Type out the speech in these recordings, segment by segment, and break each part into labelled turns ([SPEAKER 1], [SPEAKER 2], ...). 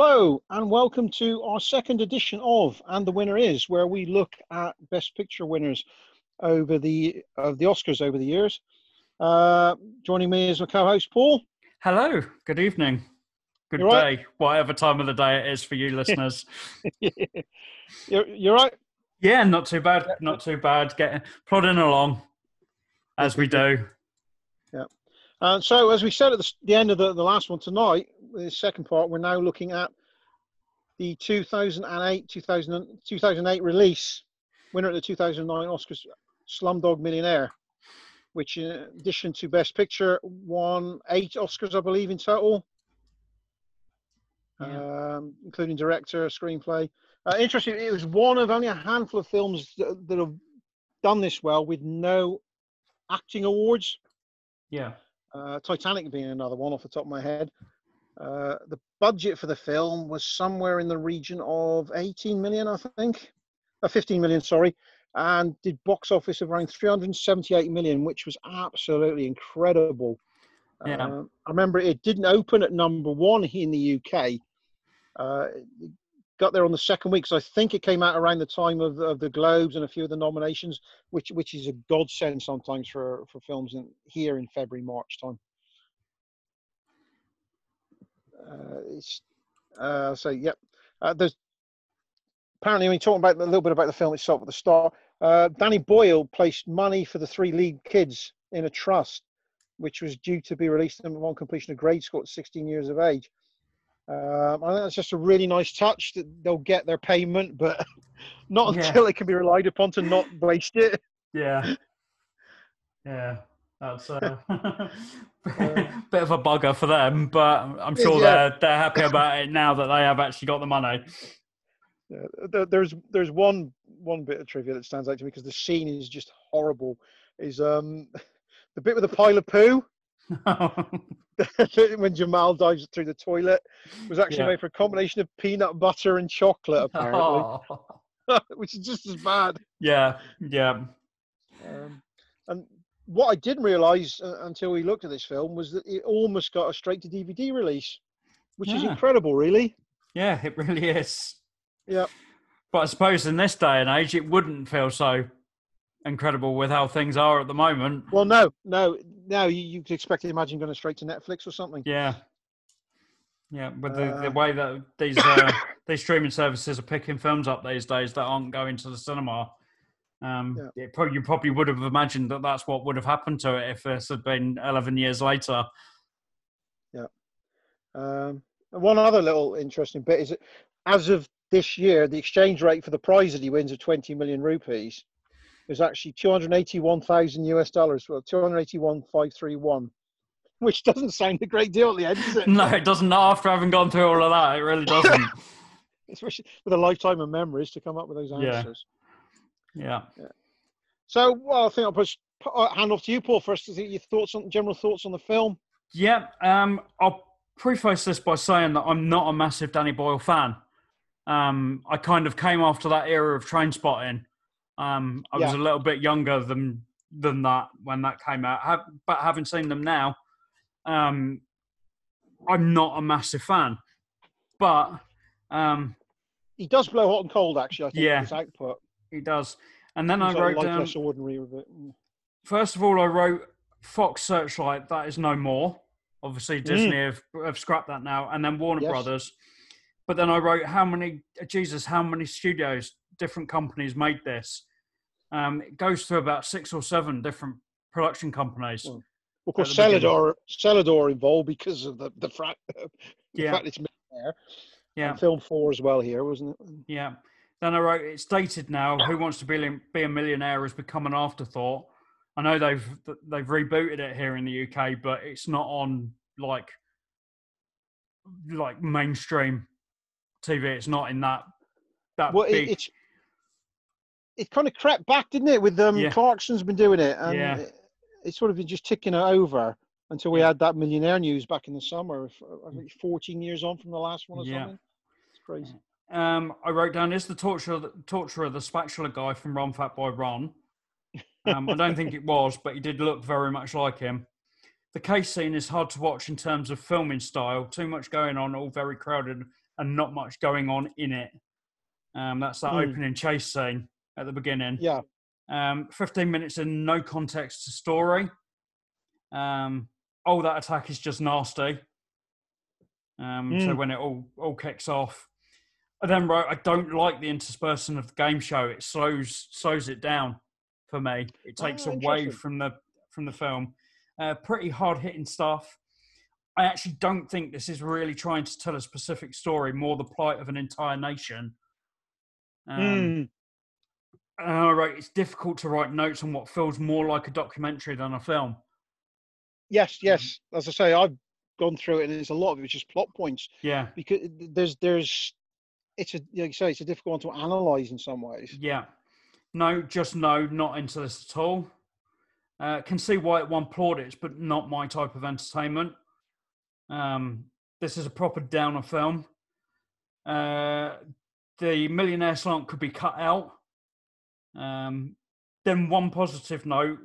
[SPEAKER 1] Hello, and welcome to our second edition of And the Winner Is, where we look at Best Picture winners over the of the Oscars over the years. Uh, joining me is my co-host Paul.
[SPEAKER 2] Hello, good evening, good
[SPEAKER 1] You
[SPEAKER 2] day,
[SPEAKER 1] right?
[SPEAKER 2] whatever time of the day it is for you listeners.
[SPEAKER 1] you're, you're right.
[SPEAKER 2] yeah, not too bad, not too bad. Getting plodding along as we do. Yeah.
[SPEAKER 1] And so, as we said at the, the end of the, the last one tonight, the second part, we're now looking at the 2008 2000, 2008 release, winner of the 2009 Oscars, Slumdog Millionaire, which, in addition to Best Picture, won eight Oscars, I believe, in total,
[SPEAKER 2] Yeah.
[SPEAKER 1] um, including director, screenplay. Uh, interesting, it was one of only a handful of films that, that have done this well with no acting awards.
[SPEAKER 2] Yeah,
[SPEAKER 1] Uh, Titanic being another one off the top of my head. Uh, the budget for the film was somewhere in the region of 18 million, I think, uh, 15 million, sorry, and did box office of around 378 million, which was absolutely incredible.
[SPEAKER 2] Yeah.
[SPEAKER 1] Uh, I remember it didn't open at number one here in the UK. Uh, got there on the second week, so I think it came out around the time of, of the Globes and a few of the nominations, which which is a godsend sometimes for for films in, here in February March time. Uh, it's uh, so yep. Uh, there's apparently when you talk about a little bit about the film itself at the start, uh, Danny Boyle placed money for the three lead kids in a trust, which was due to be released upon completion of grade school at 16 years of age. Um, I think that's just a really nice touch that they'll get their payment, but not
[SPEAKER 2] Yeah.
[SPEAKER 1] until it can be relied upon to not waste it.
[SPEAKER 2] yeah, yeah. That's uh, bit of a bugger for them, but I'm sure
[SPEAKER 1] yeah.
[SPEAKER 2] they're they're happy about it now that they have actually got the money.
[SPEAKER 1] Yeah, there's there's one one bit of trivia that stands out to me because the scene is just horrible. Is um the bit with the pile of poo when Jamal dives through the toilet was actually
[SPEAKER 2] Yeah.
[SPEAKER 1] made for a combination of peanut butter and chocolate apparently,
[SPEAKER 2] Oh.
[SPEAKER 1] which is just as bad.
[SPEAKER 2] yeah, yeah,
[SPEAKER 1] Um, and what I didn't realise uh, until we looked at this film was that it almost got a straight to DVD release, which is incredible, really.
[SPEAKER 2] yeah. It really is.
[SPEAKER 1] Yeah.
[SPEAKER 2] But I suppose in this day and age, it wouldn't feel so incredible with how things are at the moment.
[SPEAKER 1] Well, no, no, no. You, you could expect to imagine going straight to Netflix or something.
[SPEAKER 2] Yeah. Yeah, but the, the
[SPEAKER 1] Um,
[SPEAKER 2] way that these uh, these streaming services are picking films up these days that aren't going to the cinema, um, it probably, you probably would have imagined that that's what would have happened to it if this had been 11 years later.
[SPEAKER 1] Um, and one other little interesting bit is that as of this year, the exchange rate for the prize that he wins of 20 million rupees is actually 281,000 US dollars, well, 281,531, which doesn't sound a great deal at the end, does it?
[SPEAKER 2] No, it doesn't. Not after having gone through all of that, it really doesn't.
[SPEAKER 1] Especially with a lifetime of memories to come up with those
[SPEAKER 2] Yeah. Yeah.
[SPEAKER 1] So, well, I think I'll push, uh, hand off to you, Paul, first to see your thoughts on general thoughts on the film.
[SPEAKER 2] Yeah, um, I'll preface this by saying that I'm not a massive Danny Boyle fan. Um, I kind of came after that era of Trainspotting. Um, I was a little bit younger than than that when that came out. Have, but having seen them now, um, I'm not a massive fan. But um,
[SPEAKER 1] He does blow hot and cold, actually. I think
[SPEAKER 2] Yeah.
[SPEAKER 1] his output.
[SPEAKER 2] He does. And then I
[SPEAKER 1] He's like
[SPEAKER 2] wrote down.
[SPEAKER 1] ordinary with it.
[SPEAKER 2] First of all, I wrote Fox Searchlight. That is no more. Obviously, Disney have, have scrapped that now, and then Warner
[SPEAKER 1] Mm. Yes.
[SPEAKER 2] Brothers. But then I wrote how many Jesus, how many studios, different companies made this? Um, it goes to about six or seven different production companies.
[SPEAKER 1] Well, Of course,
[SPEAKER 2] the beginning.
[SPEAKER 1] Celador, Celador involved because of the the, fra- the
[SPEAKER 2] Yeah.
[SPEAKER 1] fact it's made there.
[SPEAKER 2] Yeah,
[SPEAKER 1] And film four as well here, wasn't it?
[SPEAKER 2] yeah. Then I wrote it's dated now. Who wants to be be a millionaire has become an afterthought. I know they've they've rebooted it here in the UK, but it's not on like like mainstream TV. It's not in that that
[SPEAKER 1] Well,
[SPEAKER 2] big.
[SPEAKER 1] it's it kind of crept back, didn't it? With um,
[SPEAKER 2] Yeah.
[SPEAKER 1] Clarkson's been doing it, and
[SPEAKER 2] Yeah.
[SPEAKER 1] it, it's sort of been just ticking it over until we had that millionaire news back in the summer. I think 14 years on from the last one or
[SPEAKER 2] Yeah.
[SPEAKER 1] something. It's crazy.
[SPEAKER 2] Um, I wrote down is the torturer torturer the spatula guy from Run Fatboy Run. Um, I don't think it was, but he did look very much like him. The case scene is hard to watch in terms of filming style. Too much going on, all very crowded and not much going on in it. Um, that's that
[SPEAKER 1] Mm.
[SPEAKER 2] opening chase scene at the beginning.
[SPEAKER 1] Yeah.
[SPEAKER 2] Um, 15 minutes in, no context to story. Um, oh, that attack is just nasty. Um, So
[SPEAKER 1] Mm.
[SPEAKER 2] when it all all kicks off, I then wrote, I don't like the interspersing of the game show. It slows slows it down for me. It takes
[SPEAKER 1] Ah,
[SPEAKER 2] away from the from the film. Uh, pretty hard hitting stuff. I actually don't think this is really trying to tell a specific story, more the plight of an entire nation. Um,
[SPEAKER 1] Mm.
[SPEAKER 2] and I wrote, it's difficult to write notes on what feels more like a documentary than a film.
[SPEAKER 1] Yes, yes. As I say, I've gone through it, and there's a lot of it's just plot points
[SPEAKER 2] Yeah,
[SPEAKER 1] because there's there's it's a like you say it's a difficult one to analyze in some ways.
[SPEAKER 2] yeah. No, just no, not into this at all. Uh, can see why it won plaudits, but not my type of entertainment. Um, this is a proper downer film. Uh, the millionaire slant could be cut out. Um, then one positive note.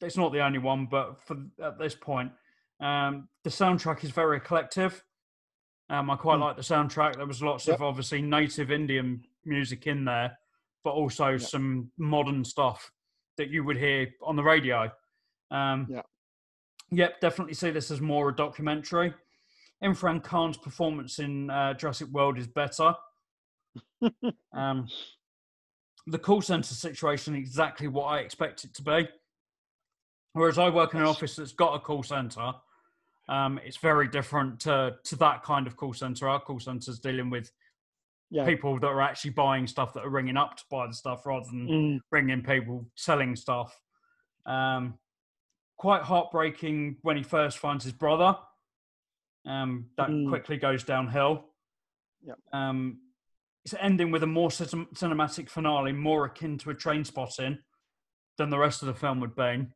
[SPEAKER 2] It's not the only one, but for at this point, um, the soundtrack is very eclectic. Um, I quite
[SPEAKER 1] Mm.
[SPEAKER 2] like the soundtrack. There was lots
[SPEAKER 1] Yep.
[SPEAKER 2] of obviously native Indian music in there, but also
[SPEAKER 1] Yep.
[SPEAKER 2] some modern stuff that you would hear on the radio. Um,
[SPEAKER 1] Yeah.
[SPEAKER 2] Yep, definitely see this as more a documentary. Irrfan Khan's performance in uh, Jurassic World is better. um, the call center situation exactly what I expect it to be. Whereas I work in an office that's got a call center, um, it's very different to, to that kind of call center. Our call center's dealing with
[SPEAKER 1] Yeah.
[SPEAKER 2] people that are actually buying stuff that are ringing up to buy the stuff rather than
[SPEAKER 1] Mm.
[SPEAKER 2] bringing people selling stuff. Um, quite heartbreaking when he first finds his brother. Um, that
[SPEAKER 1] Mm.
[SPEAKER 2] quickly goes downhill. Um, it's ending with a more cin- cinematic finale, more akin to a Trainspotting than the rest of the film would be.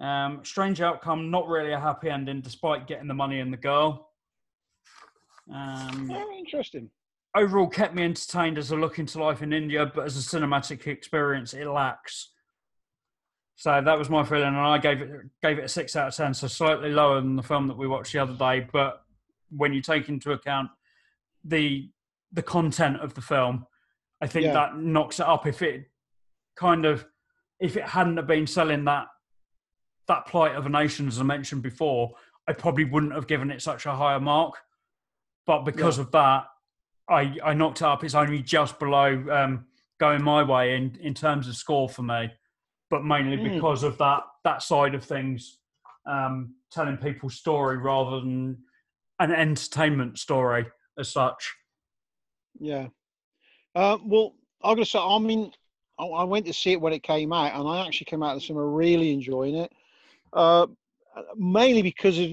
[SPEAKER 2] Um, strange outcome, not really a happy ending, despite getting the money and the girl. Um,
[SPEAKER 1] Oh, interesting.
[SPEAKER 2] overall kept me entertained as a look into life in India, but as a cinematic experience, it lacks. So that was my feeling, and I gave it gave it a six out of ten, so slightly lower than the film that we watched the other day. But when you take into account the the content of the film, I think
[SPEAKER 1] Yeah.
[SPEAKER 2] that knocks it up. If it kind of if it hadn't have been selling that that plight of a nation, as I mentioned before, I probably wouldn't have given it such a higher mark. But because of that, I, I knocked it up. It's only just below um, going my way in, in terms of score for me, but mainly
[SPEAKER 1] Mm.
[SPEAKER 2] because of that that side of things, um, telling people's story rather than an entertainment story as such.
[SPEAKER 1] Yeah. Uh, well, I'm gonna say. I mean, I, I went to see it when it came out, and I actually came out of the cinema really enjoying it. Uh, mainly because of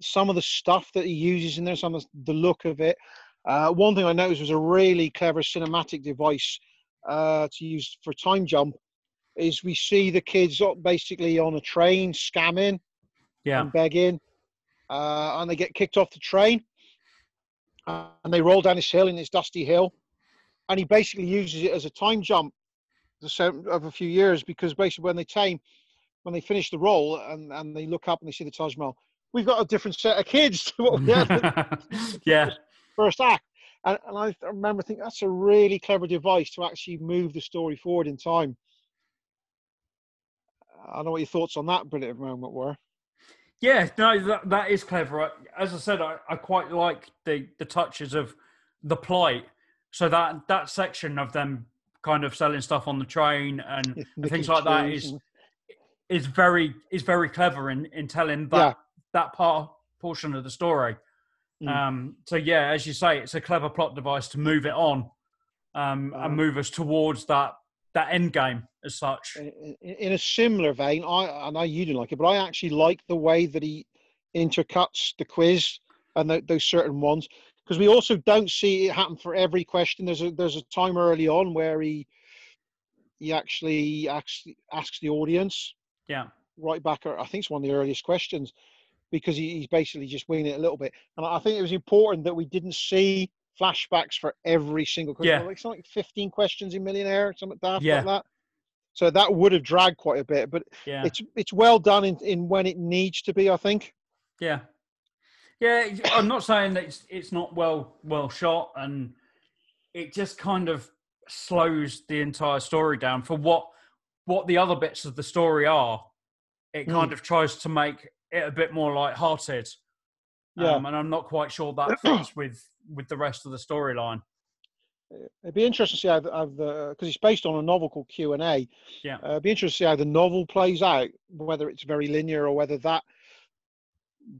[SPEAKER 1] some of the stuff that he uses in there, some of the look of it. Uh, one thing I noticed was a really clever cinematic device uh, to use for time jump. Is we see the kids up basically on a train scamming
[SPEAKER 2] Yeah,
[SPEAKER 1] and begging, uh, and they get kicked off the train, and they roll down this hill in this dusty hill, and he basically uses it as a time jump, of a few years, because basically when they time, when they finish the roll and, and they look up and they see the Taj Mahal, we've got a different set of kids to what we had
[SPEAKER 2] yeah,
[SPEAKER 1] first act. And, and I remember thinking that's a really clever device to actually move the story forward in time. I don't know what your thoughts on that brilliant moment were.
[SPEAKER 2] yeah. No, that, that is clever. As I said, I, I quite like the the touches of the plight. So that that section of them kind of selling stuff on the train and and things like that is is very is very clever in in telling that
[SPEAKER 1] Yeah.
[SPEAKER 2] that part portion of the story.
[SPEAKER 1] Mm.
[SPEAKER 2] Um, so yeah, as you say, it's a clever plot device to move it on um,
[SPEAKER 1] Uh-huh.
[SPEAKER 2] and move us towards that that end game as such.
[SPEAKER 1] in, a similar vein, I I know you didn't like it, but I actually like the way that he intercuts the quiz and tho- those certain ones because we also don't see it happen for every question. There's a there's a time early on where he he actually actually asks the audience
[SPEAKER 2] Yeah,
[SPEAKER 1] right back. I think it's one of the earliest questions because he, he's basically just winging it a little bit. And I think it was important that we didn't see flashbacks for every single question.
[SPEAKER 2] Yeah.
[SPEAKER 1] Like something like 15 questions in Millionaire, something daft
[SPEAKER 2] Yeah.
[SPEAKER 1] like that. So that would have dragged quite a bit, but
[SPEAKER 2] yeah,
[SPEAKER 1] it's it's well done in, in when it needs to be. I think.
[SPEAKER 2] yeah. Yeah, I'm not saying that it's it's not well well shot, and it just kind of slows the entire story down for what what the other bits of the story are. It kind mm. of tries to make it a bit more light-hearted. Yeah, um, and I'm not quite sure that fits with with the rest of the storyline.
[SPEAKER 1] It'd be interesting to see how the because it's based on a novel called Q and A.
[SPEAKER 2] Yeah,
[SPEAKER 1] uh, it'd be interesting to see how the novel plays out, whether it's very linear or whether that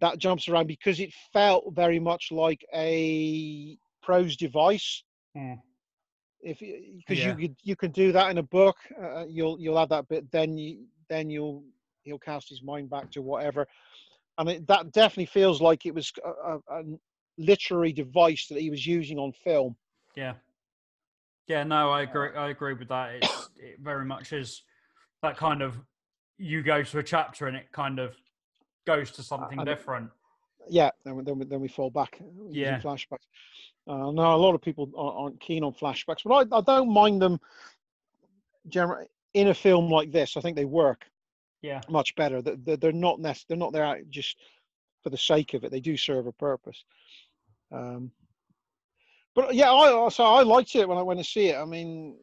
[SPEAKER 1] that jumps around because it felt very much like a prose device.
[SPEAKER 2] Mm.
[SPEAKER 1] If because yeah. you you can do that in a book, uh, you'll you'll have that bit. Then you then you'll he'll cast his mind back to whatever, and it, that definitely feels like it was a, a, a literary device that he was using on film.
[SPEAKER 2] Yeah. Yeah, no, I agree. I agree with that. It's, it very much is that kind of you go to a chapter and it kind of goes to something uh, different.
[SPEAKER 1] Yeah, then we, then we, then we fall back.
[SPEAKER 2] Yeah,
[SPEAKER 1] flashbacks. Uh, no, a lot of people aren't keen on flashbacks, but I, I don't mind them. Generally, in a film like this, I think they work.
[SPEAKER 2] Yeah,
[SPEAKER 1] much better. They're, they're not nec- they're not there just for the sake of it. They do serve a purpose. Um, but yeah, I so I liked it when I went to see it. I mean,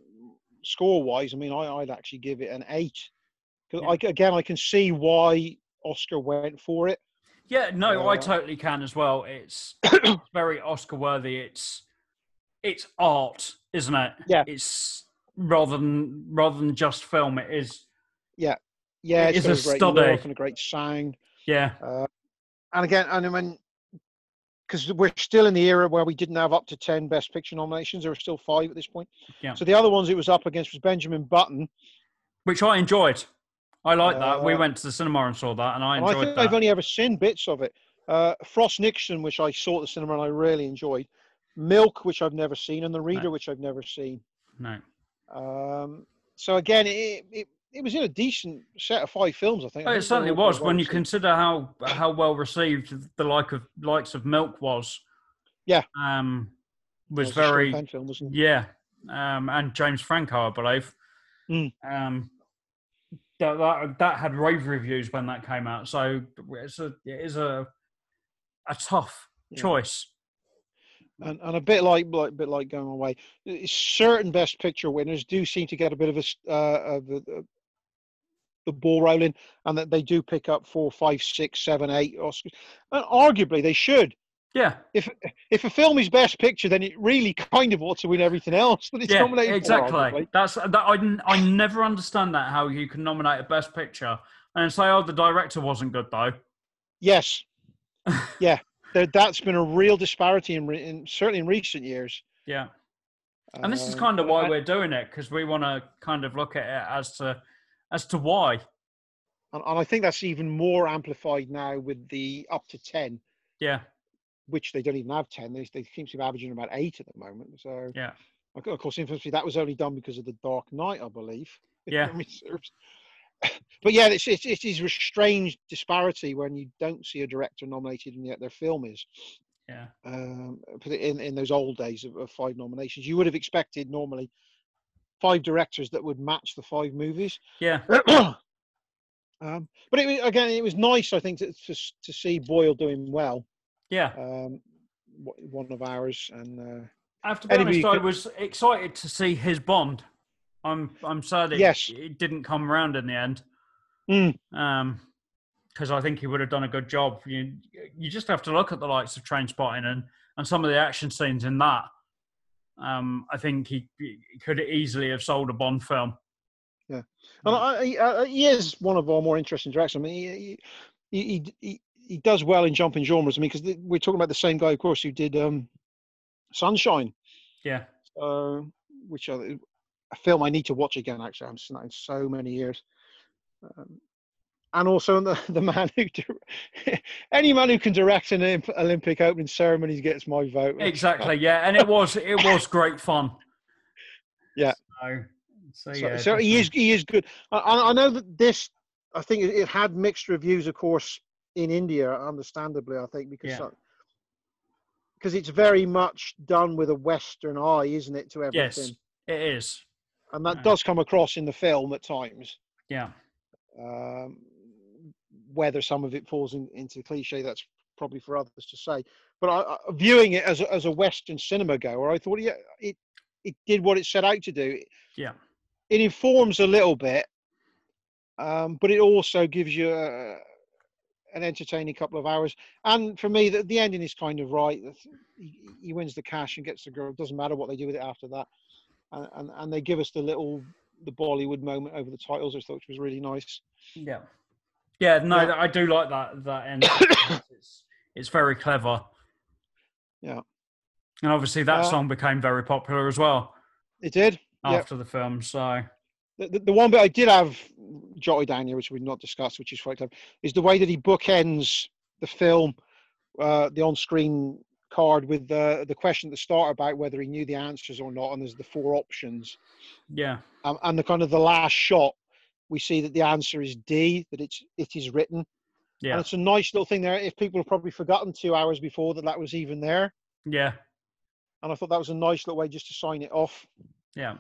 [SPEAKER 1] score wise, I mean, I, would actually give it an eight. Because yeah. again, I can see why Oscar went for it.
[SPEAKER 2] Yeah, no, uh, I totally can as well. It's very Oscar worthy. It's it's art, isn't it?
[SPEAKER 1] Yeah.
[SPEAKER 2] It's rather than rather than just film. It is.
[SPEAKER 1] Yeah, yeah.
[SPEAKER 2] It's, it's a, a study
[SPEAKER 1] and a great sound.
[SPEAKER 2] Yeah.
[SPEAKER 1] Uh, and again, and mean, because we're still in the era where we didn't have up to 10 best picture nominations there were still five at this point
[SPEAKER 2] yeah.
[SPEAKER 1] so the other ones it was up against was benjamin button
[SPEAKER 2] which i enjoyed i like uh, that we uh, went to the cinema and saw that and i enjoyed
[SPEAKER 1] i think
[SPEAKER 2] that.
[SPEAKER 1] i've only ever seen bits of it uh, frost nixon which i saw at the cinema and i really enjoyed milk which i've never seen and the reader no. which i've never seen
[SPEAKER 2] no
[SPEAKER 1] um, so again it, it, it was in a decent set of five films, I think.
[SPEAKER 2] Oh,
[SPEAKER 1] I
[SPEAKER 2] it certainly was when you consider how how well received the like of likes of Milk was.
[SPEAKER 1] Yeah,
[SPEAKER 2] um, was, was very film, yeah, um, and James Franco, I believe.
[SPEAKER 1] Mm.
[SPEAKER 2] Um, that, that that had rave reviews when that came out, so it's a it is a a tough yeah. choice.
[SPEAKER 1] And, and a bit like, like bit like going away, certain best picture winners do seem to get a bit of a, uh, of a, the ball rolling and that they do pick up four, five, six, seven, eight Oscars. And arguably they should.
[SPEAKER 2] Yeah.
[SPEAKER 1] If if a film is best picture, then it really kind of ought to win everything else that it's
[SPEAKER 2] yeah,
[SPEAKER 1] nominated
[SPEAKER 2] exactly.
[SPEAKER 1] for.
[SPEAKER 2] That's that. I I never understand that how you can nominate a best picture and say, oh, the director wasn't good though.
[SPEAKER 1] Yes. yeah. There, that's been a real disparity in, in certainly in recent years.
[SPEAKER 2] Yeah. And this is uh, kind of why we're doing it because we want to kind of look at it as to as to why.
[SPEAKER 1] And, and I think that's even more amplified now with the up to 10.
[SPEAKER 2] Yeah.
[SPEAKER 1] Which they don't even have 10. They, they seem to be averaging about eight at the moment. So,
[SPEAKER 2] yeah.
[SPEAKER 1] Of course, infamously, that was only done because of the Dark Knight, I believe.
[SPEAKER 2] Yeah.
[SPEAKER 1] but yeah, it's, it's, it is a strange disparity when you don't see a director nominated and yet their film is.
[SPEAKER 2] Yeah.
[SPEAKER 1] Um, in in those old days of, of, five nominations, you would have expected normally five directors that would match the five movies.
[SPEAKER 2] Yeah.
[SPEAKER 1] um, but it, again, it was nice, I think, to, to, to see Boyle doing well.
[SPEAKER 2] Yeah.
[SPEAKER 1] Um, one of ours, and uh,
[SPEAKER 2] I have to be honest, I was excited to see his Bond. I'm I'm sad it,
[SPEAKER 1] yes.
[SPEAKER 2] it didn't come around in the end.
[SPEAKER 1] Mm.
[SPEAKER 2] Um, because I think he would have done a good job. You you just have to look at the likes of Trainspotting and and some of the action scenes in that um, I think he, he, could easily have sold a Bond film.
[SPEAKER 1] Yeah, and I, I, he is one of our more interesting directors. I mean, he he, he, he does well in jumping genres. I mean, because we're talking about the same guy, of course, who did um, Sunshine.
[SPEAKER 2] Yeah.
[SPEAKER 1] Uh, which are a film I need to watch again. Actually, I'm in so many years. Um, and also the, the man who any man who can direct an Olympic opening ceremonies gets my vote.
[SPEAKER 2] Exactly, yeah, and it was it was great fun.
[SPEAKER 1] Yeah.
[SPEAKER 2] So, so,
[SPEAKER 1] so,
[SPEAKER 2] yeah,
[SPEAKER 1] so he is he is good. I, I know that this I think it, had mixed reviews, of course, in India, understandably. I think because
[SPEAKER 2] yeah.
[SPEAKER 1] because it's very much done with a Western eye, isn't it? To everything.
[SPEAKER 2] Yes, it is,
[SPEAKER 1] and that yeah. does come across in the film at times.
[SPEAKER 2] Yeah.
[SPEAKER 1] Um, whether some of it falls in, into cliche, that's probably for others to say. But I, I, viewing it as a, as a Western cinema goer, I thought yeah, it it did what it set out to do.
[SPEAKER 2] Yeah,
[SPEAKER 1] it informs a little bit, um, but it also gives you a, an entertaining couple of hours. And for me, the, the ending is kind of right. He, he, wins the cash and gets the girl. It doesn't matter what they do with it after that. And, and, and they give us the little the Bollywood moment over the titles, which I thought was really nice.
[SPEAKER 2] Yeah, yeah. No, yeah. I do like that that end. it's, it's very clever.
[SPEAKER 1] Yeah.
[SPEAKER 2] And obviously, that uh, song became very popular as well.
[SPEAKER 1] It did
[SPEAKER 2] after the film. So
[SPEAKER 1] the, the, the, one bit I did have jotted down here, which we've not discussed, which is quite clever, is the way that he bookends the film, uh, the on-screen card with the the question at the start about whether he knew the answers or not, and there's the four options.
[SPEAKER 2] Yeah.
[SPEAKER 1] Um, and the kind of the last shot, we see that the answer is D, that it's it is written. Yeah. And it's a nice little thing there. If people have probably forgotten two hours before that that was even there.
[SPEAKER 2] Yeah.
[SPEAKER 1] And I thought that was a nice little way just to sign it off.
[SPEAKER 2] Yeah.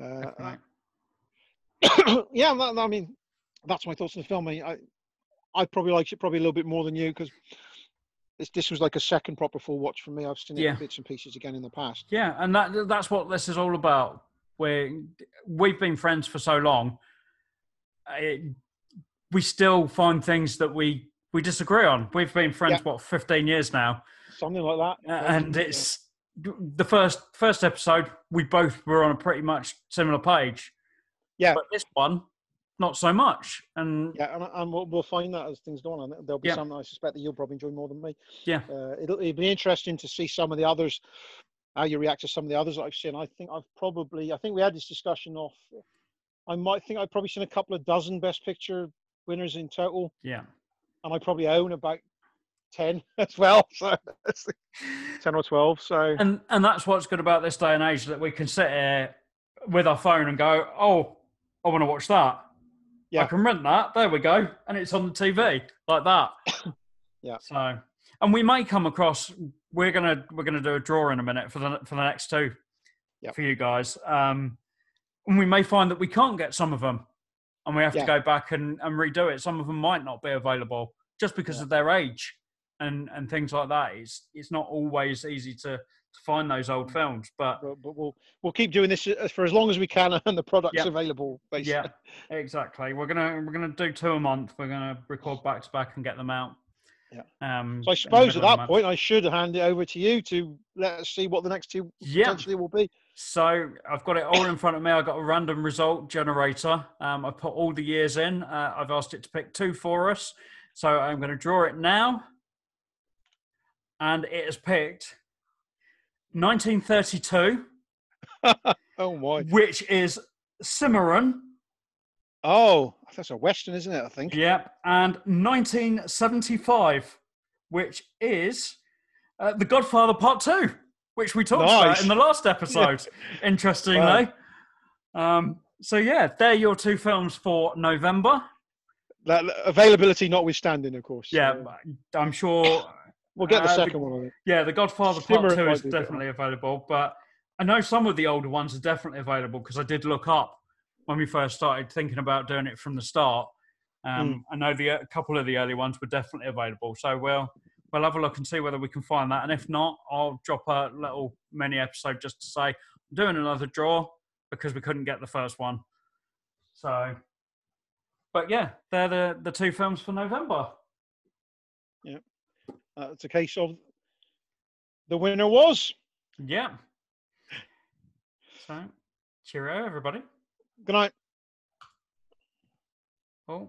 [SPEAKER 1] Uh, yeah, I mean, that's my thoughts on the film. I, I, I probably liked it probably a little bit more than you because this, this was like a second proper full watch for me. I've seen it yeah. in bits and pieces again in the past.
[SPEAKER 2] Yeah, and that that's what this is all about. Where we've been friends for so long, it, we still find things that we we disagree on. We've been friends yeah. what fifteen years now,
[SPEAKER 1] something like that,
[SPEAKER 2] and it's the first first episode, we both were on a pretty much similar page.
[SPEAKER 1] Yeah.
[SPEAKER 2] But this one, not so much. And
[SPEAKER 1] yeah, and, and we'll, we'll find that as things go on. And there'll be yeah. some I suspect that you'll probably enjoy more than me.
[SPEAKER 2] Yeah.
[SPEAKER 1] Uh, it'll, it'll be interesting to see some of the others, how you react to some of the others that I've seen. I think I've probably, I think we had this discussion off. I might think I've probably seen a couple of dozen Best Picture winners in total.
[SPEAKER 2] Yeah.
[SPEAKER 1] And I probably own about 10 as well. So 10 or 12. So
[SPEAKER 2] and and that's what's good about this day and age that we can sit here with our phone and go, oh, I want to watch that. Yeah. I can rent that. There we go. And it's on the TV like that.
[SPEAKER 1] yeah.
[SPEAKER 2] So and we may come across we're gonna we're gonna do a draw in a minute for the for the next two yep. for you guys. Um and we may find that we can't get some of them and we have yeah. to go back and, and redo it. Some of them might not be available just because yeah. of their age and and things like that. It's it's not always easy to to find those old films, but
[SPEAKER 1] but, but we'll we'll keep doing this for as long as we can, and the product's yep. available. Basically.
[SPEAKER 2] Yeah, exactly. We're gonna we're gonna do two a month. We're gonna record back to back and get them out.
[SPEAKER 1] Yeah. Um, so I suppose at that point I should hand it over to you to let us see what the next two yeah. potentially will be.
[SPEAKER 2] So I've got it all in front of me. I've got a random result generator. Um, I put all the years in. Uh, I've asked it to pick two for us. So I'm going to draw it now and it has picked 1932.
[SPEAKER 1] oh my!
[SPEAKER 2] Which is Cimarron.
[SPEAKER 1] Oh, that's a western, isn't it? I think.
[SPEAKER 2] Yep, and 1975, which is uh, The Godfather Part Two, which we talked nice. about in the last episode. Interestingly. Wow. Um, so yeah, they're your two films for November.
[SPEAKER 1] That, availability notwithstanding, of course.
[SPEAKER 2] Yeah. I'm sure
[SPEAKER 1] We'll get the uh, second the, one.
[SPEAKER 2] Yeah, The Godfather Part Two is definitely available, but I know some of the older ones are definitely available because I did look up when we first started thinking about doing it from the start. Um, mm. I know the a couple of the early ones were definitely available, so we'll we'll have a look and see whether we can find that. And if not, I'll drop a little mini episode just to say I'm doing another draw because we couldn't get the first one. So, but yeah, they're the the two films for November.
[SPEAKER 1] Uh, it's a case of the winner was.
[SPEAKER 2] Yeah. So, cheerio, everybody.
[SPEAKER 1] Good night.
[SPEAKER 2] Oh.